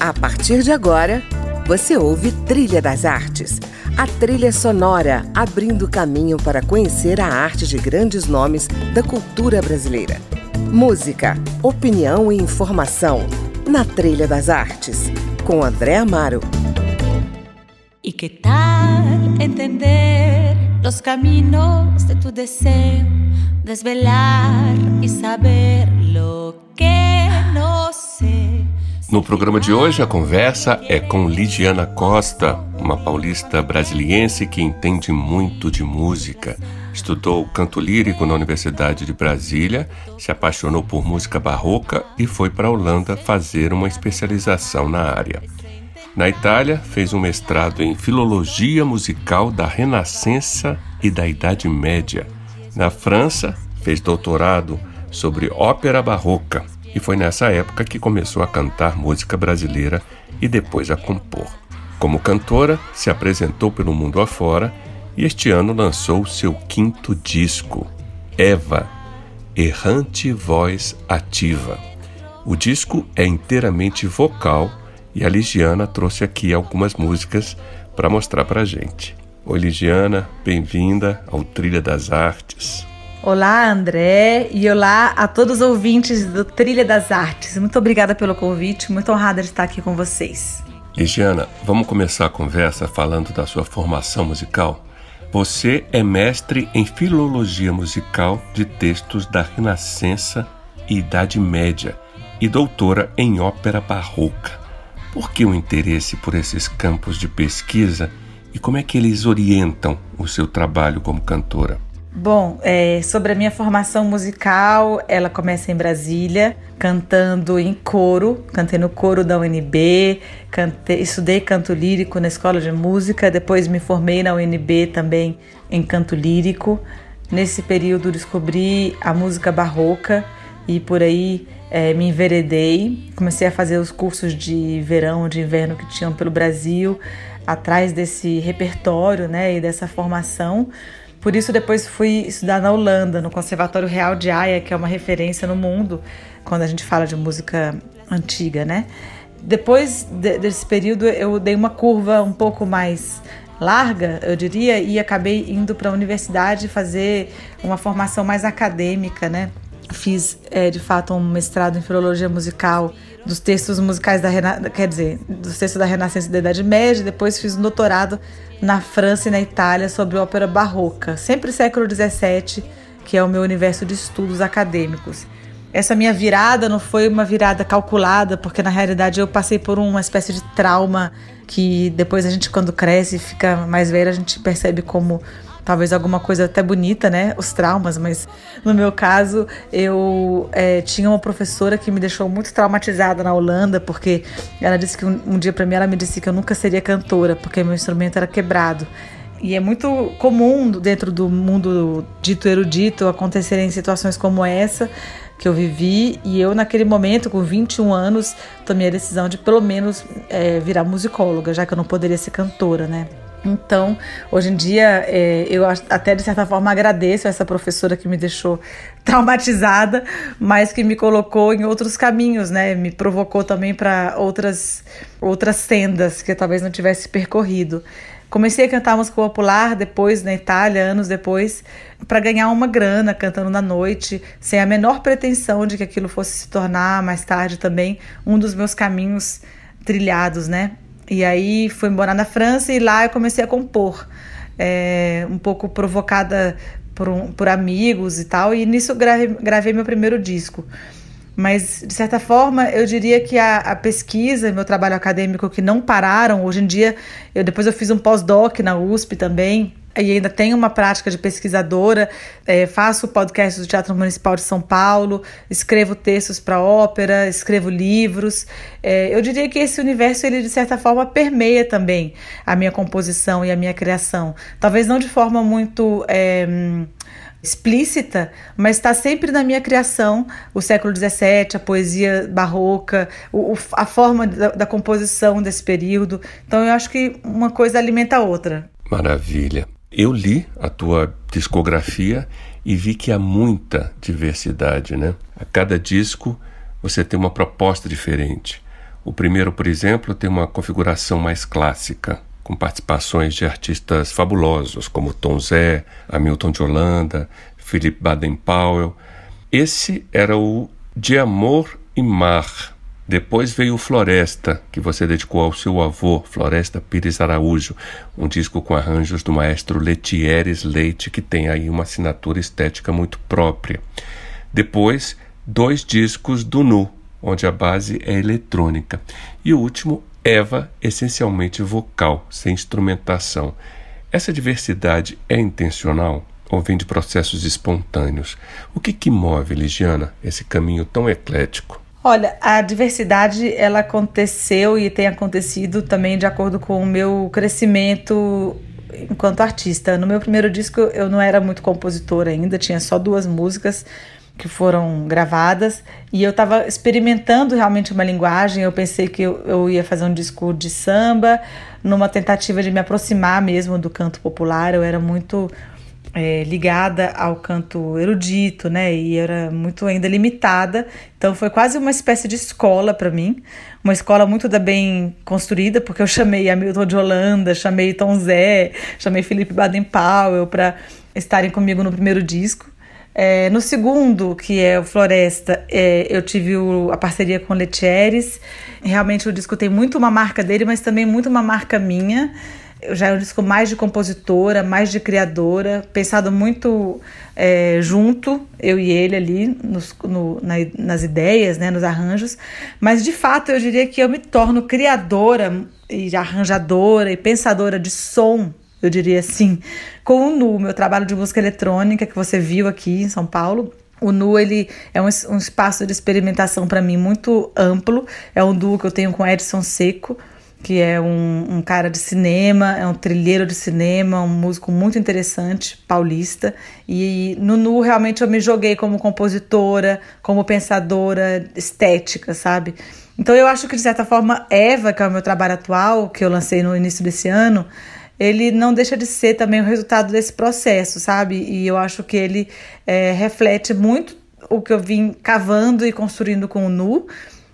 A partir de agora, você ouve Trilha das Artes, a trilha sonora abrindo caminho para conhecer a arte de grandes nomes da cultura brasileira. Música, opinião e informação na Trilha das Artes, com André Amaro. E que tal entender os caminhos de tu desejo, desvelar e saber lo que não? No programa de hoje, a conversa é com Lidiana Costa, uma paulista brasiliense que entende muito de música. Estudou canto lírico na Universidade de Brasília, se apaixonou por música barroca e foi para a Holanda fazer uma especialização na área. Na Itália, fez um mestrado em Filologia Musical da Renascença e da Idade Média. Na França, fez doutorado sobre ópera barroca e foi nessa época que começou a cantar música brasileira e depois a compor. Como cantora, se apresentou pelo mundo afora e este ano lançou seu quinto disco, Eva, Errante Voz Ativa. O disco é inteiramente vocal e a Ligiana trouxe aqui algumas músicas para mostrar para gente. Oi, Ligiana, bem-vinda ao Trilha das Artes. Olá, André, e olá a todos os ouvintes do Trilha das Artes. Muito obrigada pelo convite, muito honrada de estar aqui com vocês. Ligiana, vamos começar a conversa falando da sua formação musical. Você é mestre em filologia musical de textos da Renascença e Idade Média e doutora em ópera barroca. Por que o interesse por esses campos de pesquisa e como é que eles orientam o seu trabalho como cantora? Bom, é, sobre a minha formação musical, ela começa em Brasília, cantando em coro, cantei no coro da UNB, cantei, estudei canto lírico na escola de música, depois me formei na UNB também em canto lírico. Nesse período descobri a música barroca e por aí é, me enveredei, comecei a fazer os cursos de verão, de inverno que tinham pelo Brasil, atrás desse repertório né, e dessa formação. Por isso, depois fui estudar na Holanda, no Conservatório Real de Haia, que é uma referência no mundo quando a gente fala de música antiga, né? Depois de, desse período, eu dei uma curva um pouco mais larga, eu diria, e acabei indo para a universidade fazer uma formação mais acadêmica, né? Fiz, é, de fato, um mestrado em filologia musical dos textos musicais da Renascença, quer dizer, dos textos da Renascença e da Idade Média, depois fiz um doutorado na França e na Itália sobre ópera barroca, sempre século XVII, que é o meu universo de estudos acadêmicos. Essa minha virada não foi uma virada calculada, porque na realidade eu passei por uma espécie de trauma que depois a gente, quando cresce e fica mais velha, a gente percebe como talvez alguma coisa até bonita, né? Os traumas, mas no meu caso, eu é, tinha uma professora que me deixou muito traumatizada na Holanda, porque ela disse que um, um dia para mim ela me disse que eu nunca seria cantora, porque meu instrumento era quebrado. E é muito comum dentro do mundo dito erudito acontecerem situações como essa que eu vivi. E eu, naquele momento, com 21 anos, tomei a decisão de pelo menos é, virar musicóloga, já que eu não poderia ser cantora, né? Então, hoje em dia, é, eu até de certa forma agradeço essa professora que me deixou traumatizada, mas que me colocou em outros caminhos, né? Me provocou também para outras, outras sendas que eu talvez não tivesse percorrido. Comecei a cantar música popular depois na Itália, anos depois, para ganhar uma grana cantando na noite, sem a menor pretensão de que aquilo fosse se tornar mais tarde também um dos meus caminhos trilhados, né? E aí fui morar na França e lá eu comecei a compor, é, um pouco provocada por, um, por amigos e tal, e nisso gravei, gravei meu primeiro disco. Mas, de certa forma, eu diria que a, a pesquisa, meu trabalho acadêmico que não pararam, hoje em dia, eu depois eu fiz um pós-doc na USP também, e ainda tenho uma prática de pesquisadora, é, faço podcast do Teatro Municipal de São Paulo, escrevo textos para ópera, escrevo livros. É, eu diria que esse universo, ele de certa forma permeia também a minha composição e a minha criação. Talvez não de forma muito é, explícita, mas está sempre na minha criação o século XVII, a poesia barroca, o, a forma da, da composição desse período. Então eu acho que uma coisa alimenta a outra. Maravilha. Eu li a tua discografia e vi que há muita diversidade, né? A cada disco você tem uma proposta diferente. O primeiro, por exemplo, tem uma configuração mais clássica, com participações de artistas fabulosos como Tom Zé, Hamilton de Holanda, Philip Baden-Powell. Esse era o De Amor e Mar. Depois veio Floresta, que você dedicou ao seu avô, Floresta Pires Araújo, um disco com arranjos do maestro Letieres Leite, que tem aí uma assinatura estética muito própria. Depois, dois discos do Nu, onde a base é eletrônica. E o último, Eva, essencialmente vocal, sem instrumentação. Essa diversidade é intencional ou vem de processos espontâneos? O que, que move, Ligiana, esse caminho tão eclético? Olha, a diversidade ela aconteceu e tem acontecido também de acordo com o meu crescimento enquanto artista. No meu primeiro disco eu não era muito compositora ainda, tinha só duas músicas que foram gravadas e eu estava experimentando realmente uma linguagem. Eu pensei que eu, eu, ia fazer um disco de samba, numa tentativa de me aproximar mesmo do canto popular. Eu era muito é, ligada ao canto erudito, né? E era muito ainda limitada. Então foi quase uma espécie de escola para mim, uma escola muito da bem construída, porque eu chamei Hamilton de Holanda, chamei Tom Zé, chamei Felipe Baden-Powell para estarem comigo no primeiro disco. É, no segundo, que é o Floresta, é, eu tive o, a parceria com Letieres. Realmente o disco tem muito uma marca dele, mas também muito uma marca minha. Eu já é um disco mais de compositora, mais de criadora, pensado muito é, junto, eu e ele ali, nos, no, na, nas ideias, né, nos arranjos. Mas de fato eu diria que eu me torno criadora e arranjadora e pensadora de som eu diria assim, com o Nu, meu trabalho de música eletrônica que você viu aqui em São Paulo. O Nu ele é um, um espaço de experimentação para mim muito amplo. É um duo que eu tenho com Edson Seco, que é um, um, cara de cinema, é um trilheiro de cinema, um músico muito interessante, paulista. E no Nu realmente eu me joguei como compositora, como pensadora estética, sabe? Então eu acho que de certa forma Eva, que é o meu trabalho atual, que eu lancei no início desse ano, ele não deixa de ser também o resultado desse processo, sabe? E eu acho que ele é, reflete muito o que eu vim cavando e construindo com o Nu,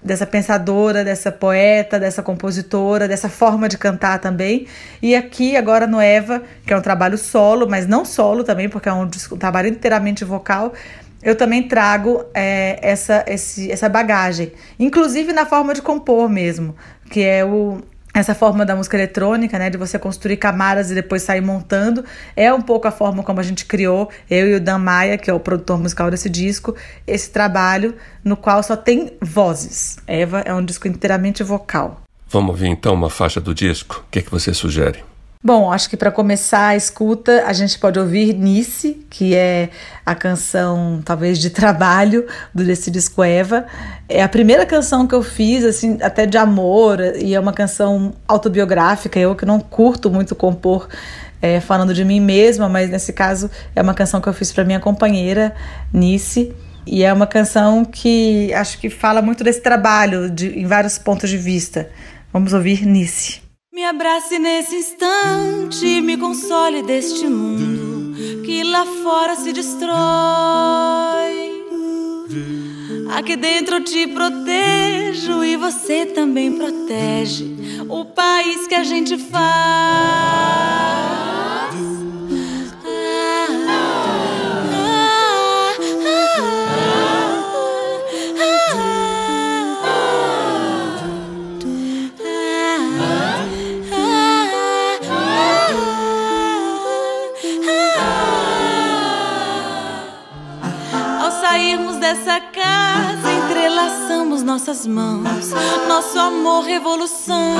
dessa pensadora, dessa poeta, dessa compositora, dessa forma de cantar também. E aqui, agora no Eva, que é um trabalho solo, mas não solo também, porque é um, trabalho inteiramente vocal, eu também trago é, essa, esse, essa bagagem, inclusive na forma de compor mesmo, que é o, essa forma da música eletrônica, né, de você construir camadas e depois sair montando, é um pouco a forma como a gente criou, eu e o Dan Maia, que é o produtor musical desse disco, esse trabalho no qual só tem vozes. Eva é um disco inteiramente vocal. Vamos ouvir então uma faixa do disco? O que, é que você sugere? Bom, acho que para começar a escuta, a gente pode ouvir Nice, que é a canção talvez de trabalho do desse disco Eva. É a primeira canção que eu fiz assim, até de amor, e é uma canção autobiográfica, eu que não curto muito compor é, falando de mim mesma, mas nesse caso é uma canção que eu fiz para minha companheira Nice. E é uma canção que acho que fala muito desse trabalho de, em vários pontos de vista. Vamos ouvir Nice. Me abrace nesse instante, me console deste mundo que lá fora se destrói. Aqui dentro eu te protejo e você também protege o país que a gente faz. Dessa casa entrelaçamos nossas mãos, nosso amor revolução.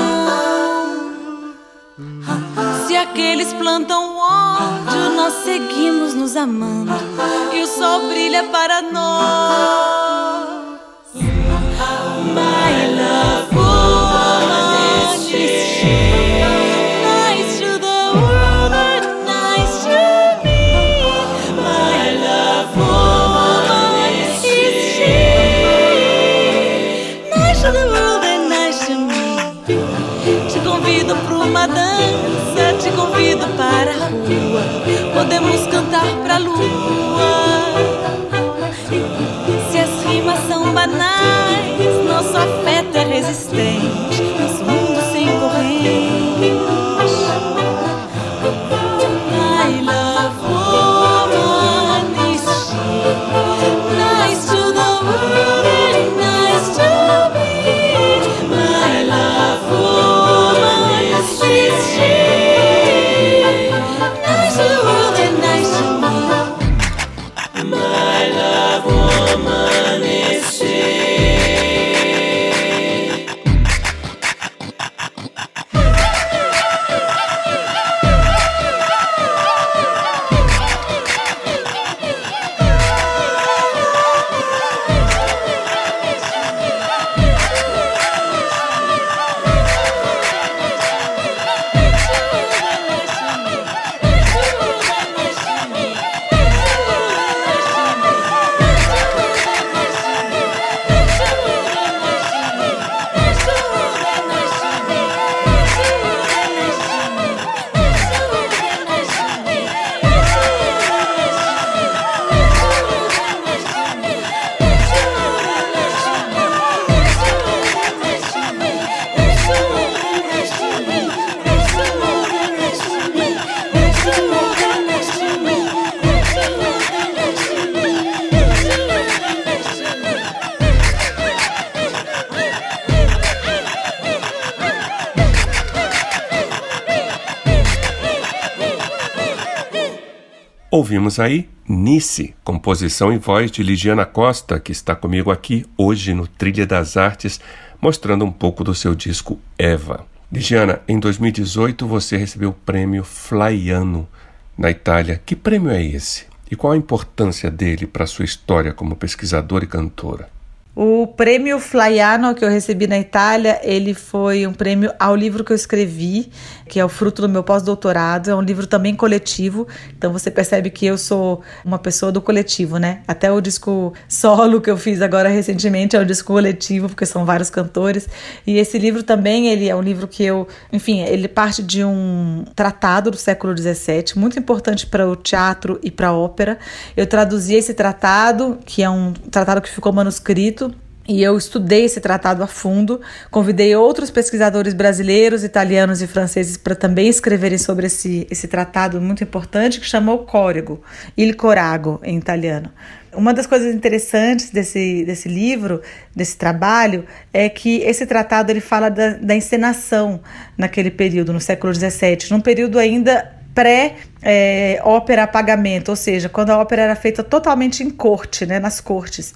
Se aqueles plantam ódio, nós seguimos nos amando e o sol brilha para nós. My cantar pra lua. Se as rimas são banais, nosso afeto é resistente. Ouvimos aí Nice, composição e voz de Ligiana Costa, que está comigo aqui hoje no Trilha das Artes, mostrando um pouco do seu disco Eva. Ligiana, em 2018 você recebeu o prêmio Flaiano na Itália. Que prêmio é esse? E qual a importância dele para a sua história como pesquisadora e cantora? O prêmio Flaiano que eu recebi na Itália, ele foi um prêmio ao livro que eu escrevi, que é o fruto do meu pós-doutorado. É um livro também coletivo, então você percebe que eu sou uma pessoa do coletivo, né? Até o disco solo que eu fiz agora recentemente é um disco coletivo, porque são vários cantores. E esse livro também, ele é um livro que eu, enfim, ele parte de um tratado do século XVII, muito importante para o teatro e para a ópera. Eu traduzi esse tratado, que é um tratado que ficou manuscrito e eu estudei esse tratado a fundo, convidei outros pesquisadores brasileiros, italianos e franceses para também escreverem sobre esse, esse tratado muito importante que chamou Córigo, Il Corago em italiano. Uma das coisas interessantes desse, desse livro, desse trabalho, é que esse tratado ele fala da, da encenação naquele período, no século XVII, num período ainda pré-ópera é, pagamento, ou seja, quando a ópera era feita totalmente em corte, né, nas cortes.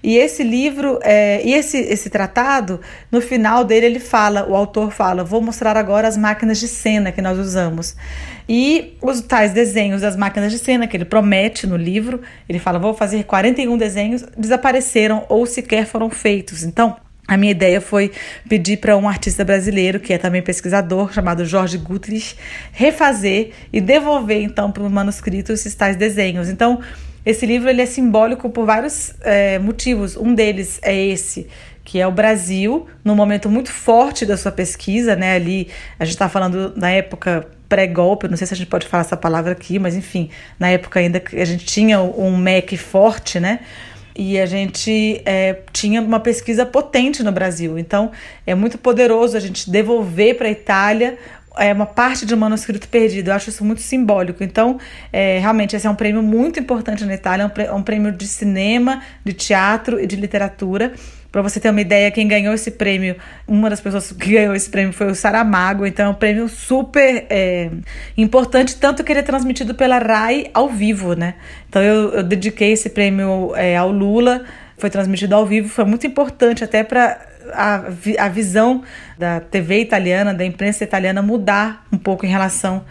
E esse livro, é, e esse, esse tratado, no final dele ele fala, o autor fala, vou mostrar agora as máquinas de cena que nós usamos. E os tais desenhos das máquinas de cena que ele promete no livro, ele fala, vou fazer 41 desenhos, desapareceram ou sequer foram feitos. Então, a minha ideia foi pedir para um artista brasileiro, que é também pesquisador, chamado Jorge Gutrich, refazer e devolver então para o manuscrito esses tais desenhos. Então, esse livro ele é simbólico por vários é, motivos. Um deles é esse, que é o Brasil, num momento muito forte da sua pesquisa, né? Ali a gente está falando na época pré-golpe, não sei se a gente pode falar essa palavra aqui, mas enfim, na época ainda que a gente tinha um MEC forte, né? E a gente é, tinha uma pesquisa potente no Brasil. Então, é muito poderoso a gente devolver para a Itália é uma parte de um manuscrito perdido. Eu acho isso muito simbólico. Então, é, realmente, esse é um prêmio muito importante na Itália, é um prêmio de cinema, de teatro e de literatura. Para você ter uma ideia, quem ganhou esse prêmio, uma das pessoas que ganhou esse prêmio foi o Saramago, então é um prêmio super é, importante, tanto que ele é transmitido pela RAI ao vivo, né? Então eu, eu dediquei esse prêmio é, ao Lula, foi transmitido ao vivo, foi muito importante até para a, a visão da TV italiana, da imprensa italiana mudar um pouco em relação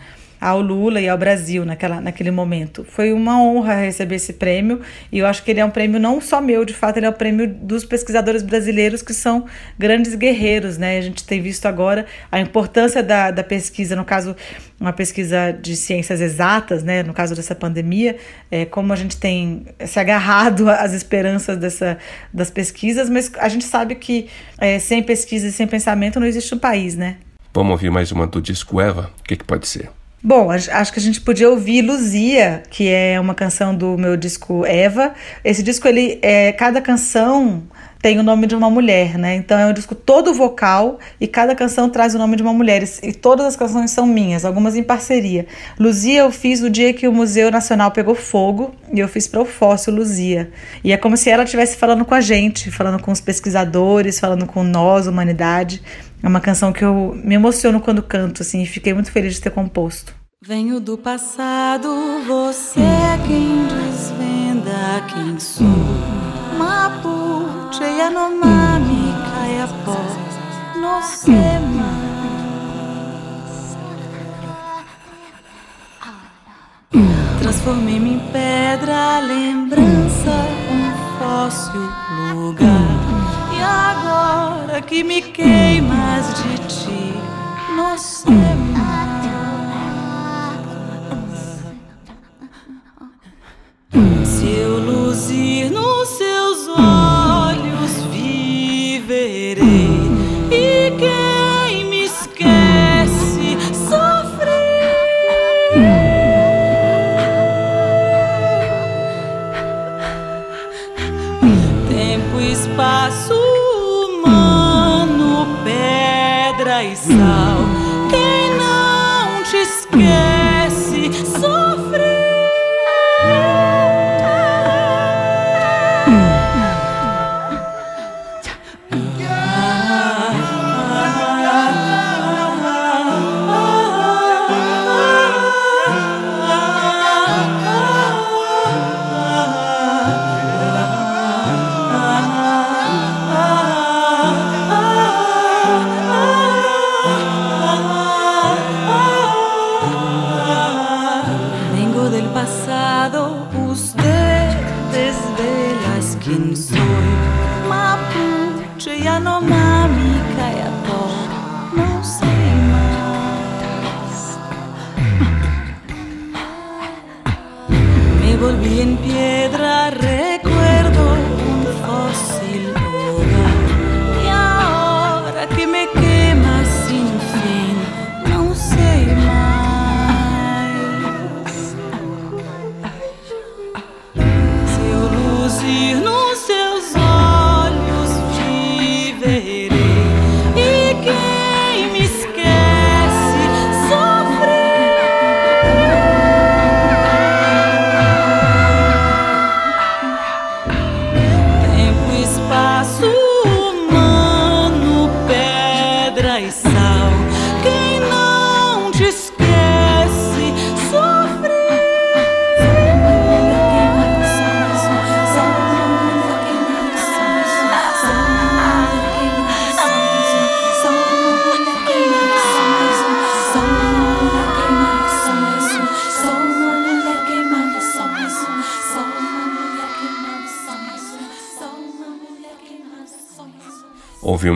ao Lula e ao Brasil naquela, naquele momento. Foi uma honra receber esse prêmio e eu acho que ele é um prêmio não só meu, de fato, ele é um prêmio dos pesquisadores brasileiros que são grandes guerreiros, né? A gente tem visto agora a importância da, da pesquisa, no caso, uma pesquisa de ciências exatas, né? No caso dessa pandemia, é, como a gente tem se agarrado às esperanças dessa, das pesquisas, mas a gente sabe que é, sem pesquisa e sem pensamento não existe um país, né? Vamos ouvir mais uma do disco Eva? O que, que pode ser? Bom, acho que a gente podia ouvir Luzia, que é uma canção do meu disco Eva. Esse disco, ele é cada canção tem o nome de uma mulher, né? Então é um disco todo vocal e cada canção traz o nome de uma mulher. E todas as canções são minhas, algumas em parceria. Luzia eu fiz no dia que o Museu Nacional pegou fogo e eu fiz para o Fóssil Luzia. E é como se ela estivesse falando com a gente, falando com os pesquisadores, falando com nós, humanidade. É uma canção que eu me emociono quando canto, assim, e fiquei muito feliz de ter composto. Venho do passado, você é quem desvenda quem sou. Mapuche Yanomami Kayapó, no sei Transformei-me em pedra, lembrança, um fóssil lugar. Agora que me queimas de ti, não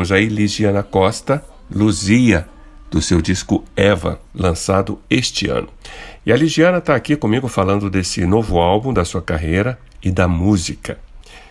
Ouvimos aí Ligiana Costa, Luzia, do seu disco Eva, lançado este ano. E a Ligiana está aqui comigo falando desse novo álbum da sua carreira e da música.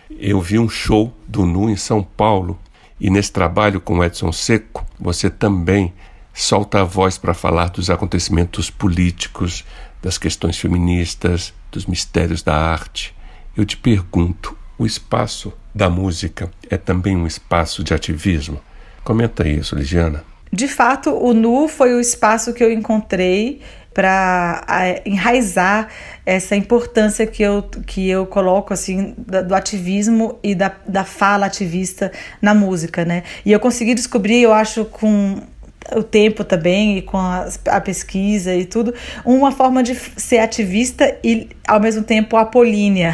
Eu vi um show do Nu em São Paulo e nesse trabalho com Edson Seco, você também solta a voz para falar dos acontecimentos políticos, das questões feministas, dos mistérios da arte. Eu te pergunto, o espaço da música é também um espaço de ativismo? Comenta isso, Ligiana. De fato, o Nu foi o espaço que eu encontrei para enraizar essa importância que eu, que eu coloco assim do ativismo e da, da fala ativista na música, né? E eu consegui descobrir, eu acho, com o tempo também e com a, a, pesquisa e tudo, uma forma de ser ativista e ao mesmo tempo apolínea,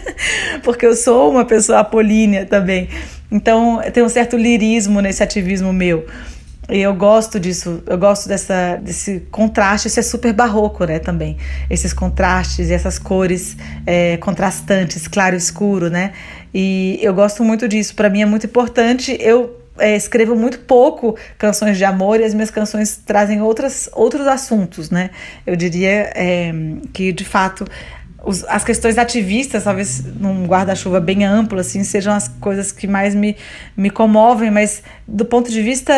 porque eu sou uma pessoa apolínea também. Então tem um certo lirismo nesse ativismo meu. E eu gosto disso, eu gosto dessa, desse contraste, isso é super barroco, né, também. Esses contrastes e essas cores é, contrastantes, claro e escuro, né? E eu gosto muito disso, para mim é muito importante. Eu é, escrevo muito pouco canções de amor e as minhas canções trazem outras, outros assuntos, né? Eu diria é, que, de fato, os, as questões ativistas, talvez num guarda-chuva bem amplo, assim, sejam as coisas que mais me, me comovem, mas do ponto de vista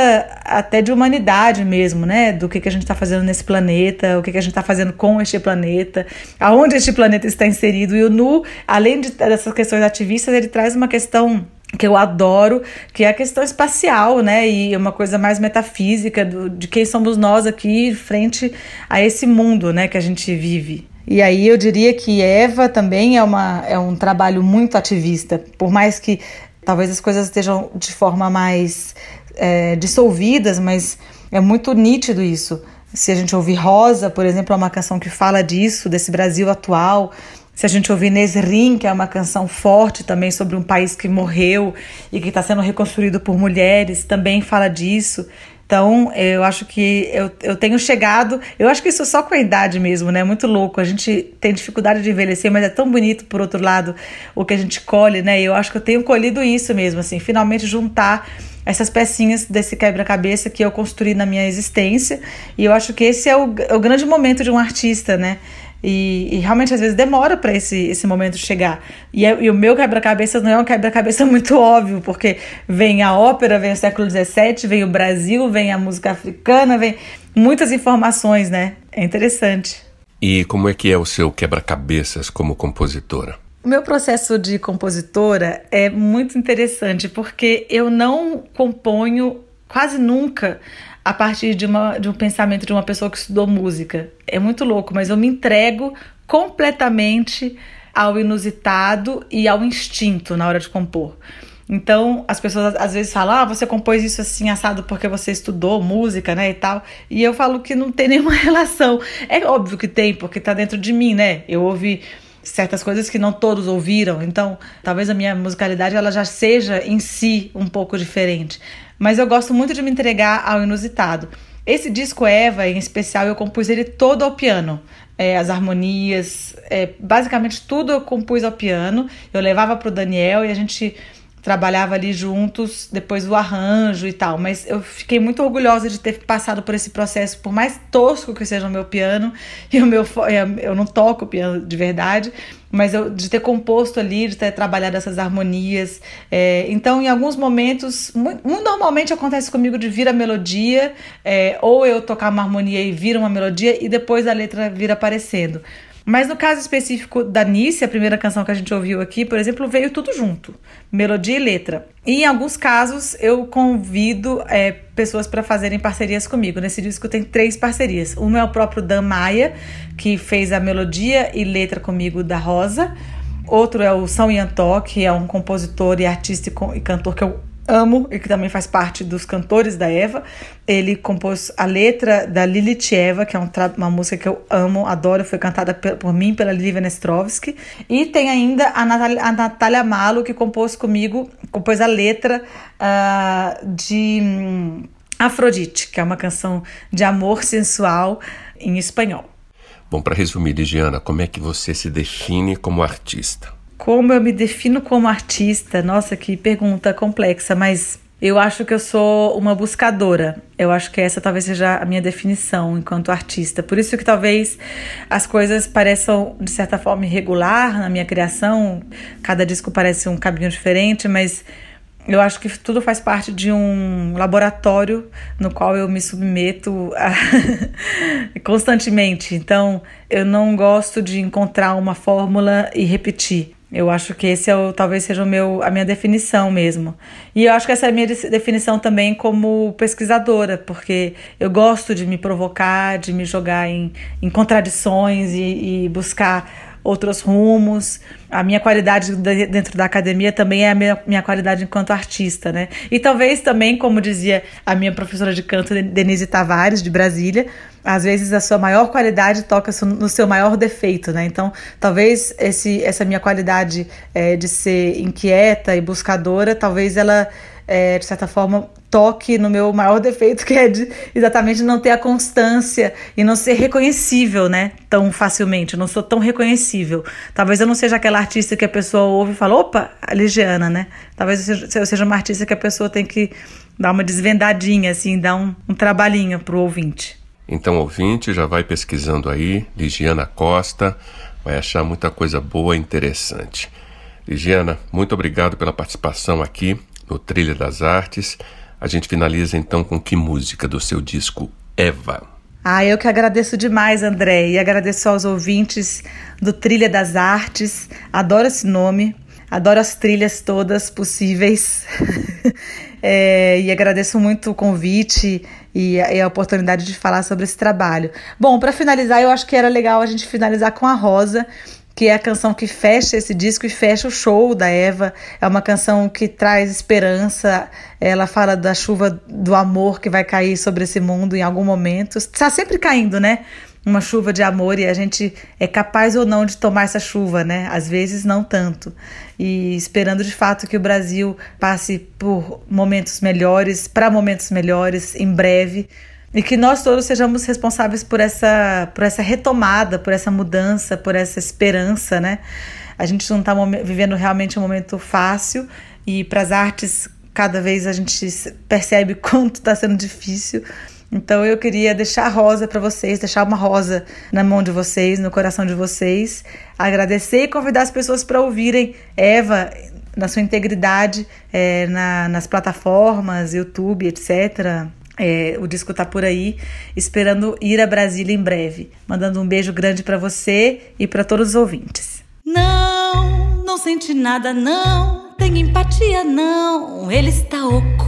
até de humanidade mesmo, né? Do que, que a gente está fazendo nesse planeta, o que, que a gente está fazendo com este planeta, aonde este planeta está inserido. E o Nu, além de, dessas questões ativistas, ele traz uma questão que eu adoro, que é a questão espacial, né? E uma coisa mais metafísica do, de quem somos nós aqui frente a esse mundo, né, que a gente vive. E aí eu diria que Eva também é, uma, é um trabalho muito ativista, por mais que talvez as coisas estejam de forma mais é, dissolvidas, mas é muito nítido isso. Se a gente ouvir Rosa, por exemplo, é uma canção que fala disso, desse Brasil atual. Se a gente ouvir Nesrin, que é uma canção forte também sobre um país que morreu e que está sendo reconstruído por mulheres, também fala disso. Então, eu acho que eu, eu tenho chegado. Eu acho que isso só com a idade mesmo, né? Muito louco. A gente tem dificuldade de envelhecer, mas é tão bonito, por outro lado, o que a gente colhe, né? Eu acho que eu tenho colhido isso mesmo, assim, finalmente juntar essas pecinhas desse quebra-cabeça que eu construí na minha existência. E eu acho que esse é o, é o grande momento de um artista, né? E, e, realmente às vezes demora para esse, esse momento chegar. E, é, e o meu quebra-cabeça não é um quebra-cabeça muito óbvio, porque vem a ópera, vem o século XVII, vem o Brasil, vem a música africana, vem muitas informações, né? É interessante. E como é que é o seu quebra-cabeças como compositora? O meu processo de compositora é muito interessante, porque eu não componho quase nunca a partir de, uma, de um pensamento de uma pessoa que estudou música. É muito louco, mas eu me entrego completamente ao inusitado e ao instinto na hora de compor. Então, as pessoas às vezes falam: "Ah, você compôs isso assim assado porque você estudou música, né, e tal". E eu falo que não tem nenhuma relação. É óbvio que tem, porque tá dentro de mim, né? Eu ouvi certas coisas que não todos ouviram. Então, talvez a minha musicalidade ela já seja em si um pouco diferente mas eu gosto muito de me entregar ao inusitado. Esse disco Eva, em especial, eu compus ele todo ao piano. É, as harmonias, é, basicamente tudo eu compus ao piano. Eu levava para o Daniel e a gente trabalhava ali juntos, depois o arranjo e tal. Mas eu fiquei muito orgulhosa de ter passado por esse processo, por mais tosco que seja o meu piano, e o meu eu não toco piano de verdade, mas eu, de ter composto ali, de ter trabalhado essas harmonias. É, então, em alguns momentos, muito, normalmente acontece comigo de vir a melodia, é, ou eu tocar uma harmonia e vir uma melodia, e depois a letra vir aparecendo. Mas no caso específico da Nice, a primeira canção que a gente ouviu aqui, por exemplo, veio tudo junto, melodia e letra. E em alguns casos eu convido é, pessoas para fazerem parcerias comigo. Nesse disco tem três parcerias. Uma é o próprio Dan Maia, que fez a melodia e letra comigo da Rosa. Outro é o São Yantó, que é um compositor e artista e cantor que eu amo e que também faz parte dos cantores da Eva. Ele compôs a letra da Lilith Eva, que é um uma música que eu amo, adoro, foi cantada por mim pela Lili Venestrovski. E tem ainda a Natália, a Natália Malo, que compôs comigo, compôs a letra uh, de um, Afrodite, que é uma canção de amor sensual em espanhol. Bom, para resumir, Ligiana, como é que você se define como artista? Como eu me defino como artista? Nossa, que pergunta complexa, mas eu acho que eu sou uma buscadora. Eu acho que essa talvez seja a minha definição enquanto artista. Por isso que talvez as coisas pareçam de certa forma irregular na minha criação. Cada disco parece um caminho diferente, mas eu acho que tudo faz parte de um laboratório no qual eu me submeto a constantemente. Então, eu não gosto de encontrar uma fórmula e repetir. Eu acho que esse é o, talvez seja o meu, a minha definição mesmo. E eu acho que essa é a minha definição também como pesquisadora, porque eu gosto de me provocar, de me jogar em, em contradições e, e buscar outros rumos. A minha qualidade dentro da academia também é a minha, minha qualidade enquanto artista, né? E talvez também, como dizia a minha professora de canto, Denise Tavares, de Brasília, às vezes a sua maior qualidade toca no seu maior defeito, né? Então, talvez esse, essa minha qualidade é, de ser inquieta e buscadora, talvez ela, é, de certa forma, toque no meu maior defeito, que é de exatamente não ter a constância e não ser reconhecível, né? Tão facilmente. Eu não sou tão reconhecível. Talvez eu não seja aquela artista que a pessoa ouve e fala, opa, a Ligiana, né? Talvez eu seja, eu seja uma artista que a pessoa tem que dar uma desvendadinha, assim, dar um, um trabalhinho pro ouvinte. Então, ouvinte, já vai pesquisando aí, Ligiana Costa, vai achar muita coisa boa e interessante. Ligiana, muito obrigado pela participação aqui no Trilha das Artes. A gente finaliza então com que música do seu disco Eva? Ah, eu que agradeço demais, André, e agradeço aos ouvintes do Trilha das Artes. Adoro esse nome, adoro as trilhas todas possíveis. é, e agradeço muito o convite e a, e a oportunidade de falar sobre esse trabalho. Bom, para finalizar, eu acho que era legal a gente finalizar com a Rosa, que é a canção que fecha esse disco e fecha o show da Eva. É uma canção que traz esperança. Ela fala da chuva do amor que vai cair sobre esse mundo em algum momento. Está sempre caindo, né? Uma chuva de amor e a gente é capaz ou não de tomar essa chuva, né? Às vezes não tanto. E esperando de fato que o Brasil passe por momentos melhores, para momentos melhores em breve e que nós todos sejamos responsáveis por essa, por essa retomada, por essa mudança, por essa esperança, né? A gente não está vivendo realmente um momento fácil e para as artes cada vez a gente percebe quanto está sendo difícil. Então eu queria deixar a rosa para vocês, deixar uma rosa na mão de vocês, no coração de vocês, agradecer e convidar as pessoas para ouvirem Eva na sua integridade é, na, nas plataformas, YouTube, etc. É, o disco tá por aí, esperando ir a Brasília em breve. Mandando um beijo grande para você e para todos os ouvintes. Não, não sente nada, não. Tem empatia, não. Ele está oco.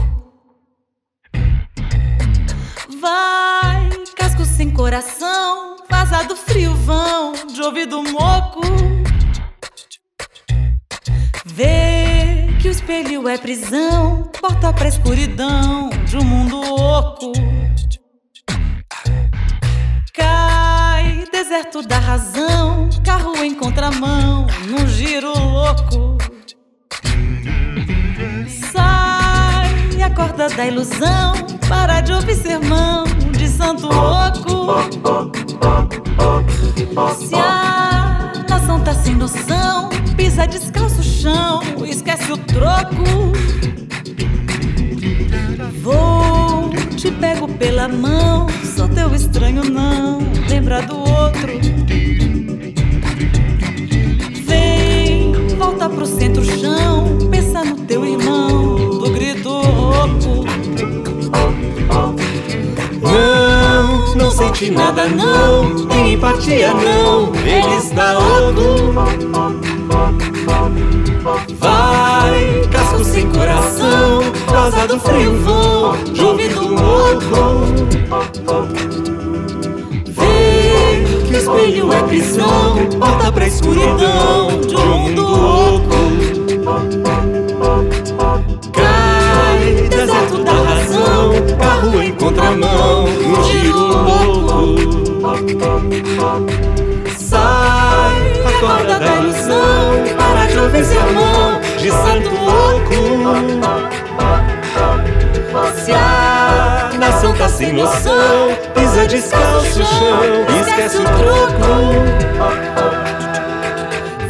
Vai, casco sem coração, vazado frio vão, de ouvido moco. Vê que o espelho é prisão, porta pra escuridão de um mundo oco. Cai, deserto da razão, carro em contramão, num giro louco. Sai, acorda da ilusão, para de ouvir sermão de santo louco. Se a nação tá sem noção, pisa descalço chão, esquece o troco. Vou, te pego pela mão, sou teu estranho, não lembra do outro. Vem, volta pro centro chão, pensa no teu irmão, do grito rouco. Não, não senti nada não, tem empatia não, eles dá outro. Vai, casco sem coração, rosa do frio vão, jove do morro. Vê que o espelho é prisão, porta pra escuridão de um mundo louco. Cai, deserto da razão, carro em contramão, um giro louco. Sai, acorda da ilusão, de ouvir sermão de santo louco. Se a nação tá sem noção, pisa descalço no chão, esquece o troco.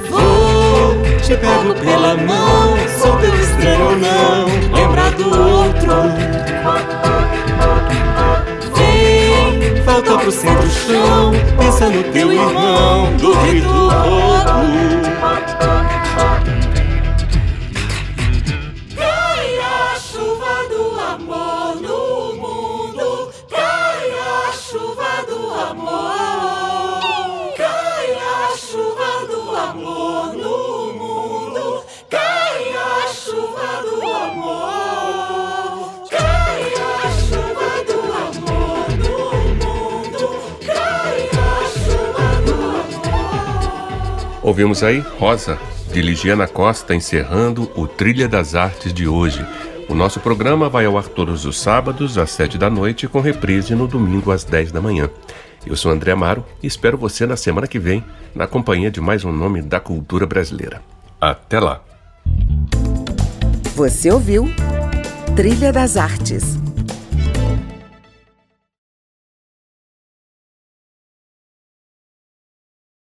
Vou, te pego pela mão, sou teu estranho não, lembra do outro. Vem, volta pro centro chão, pensa no teu irmão, do grito rouco. Cai Ouvimos aí Rosa, de Ligiana Costa, encerrando o Trilha das Artes de hoje. O nosso programa vai ao ar todos os sábados, às sete da noite, com reprise no domingo, às dez da manhã. Eu sou André Amaro e espero você na semana que vem, na companhia de mais um nome da cultura brasileira. Até lá! Você ouviu Trilha das Artes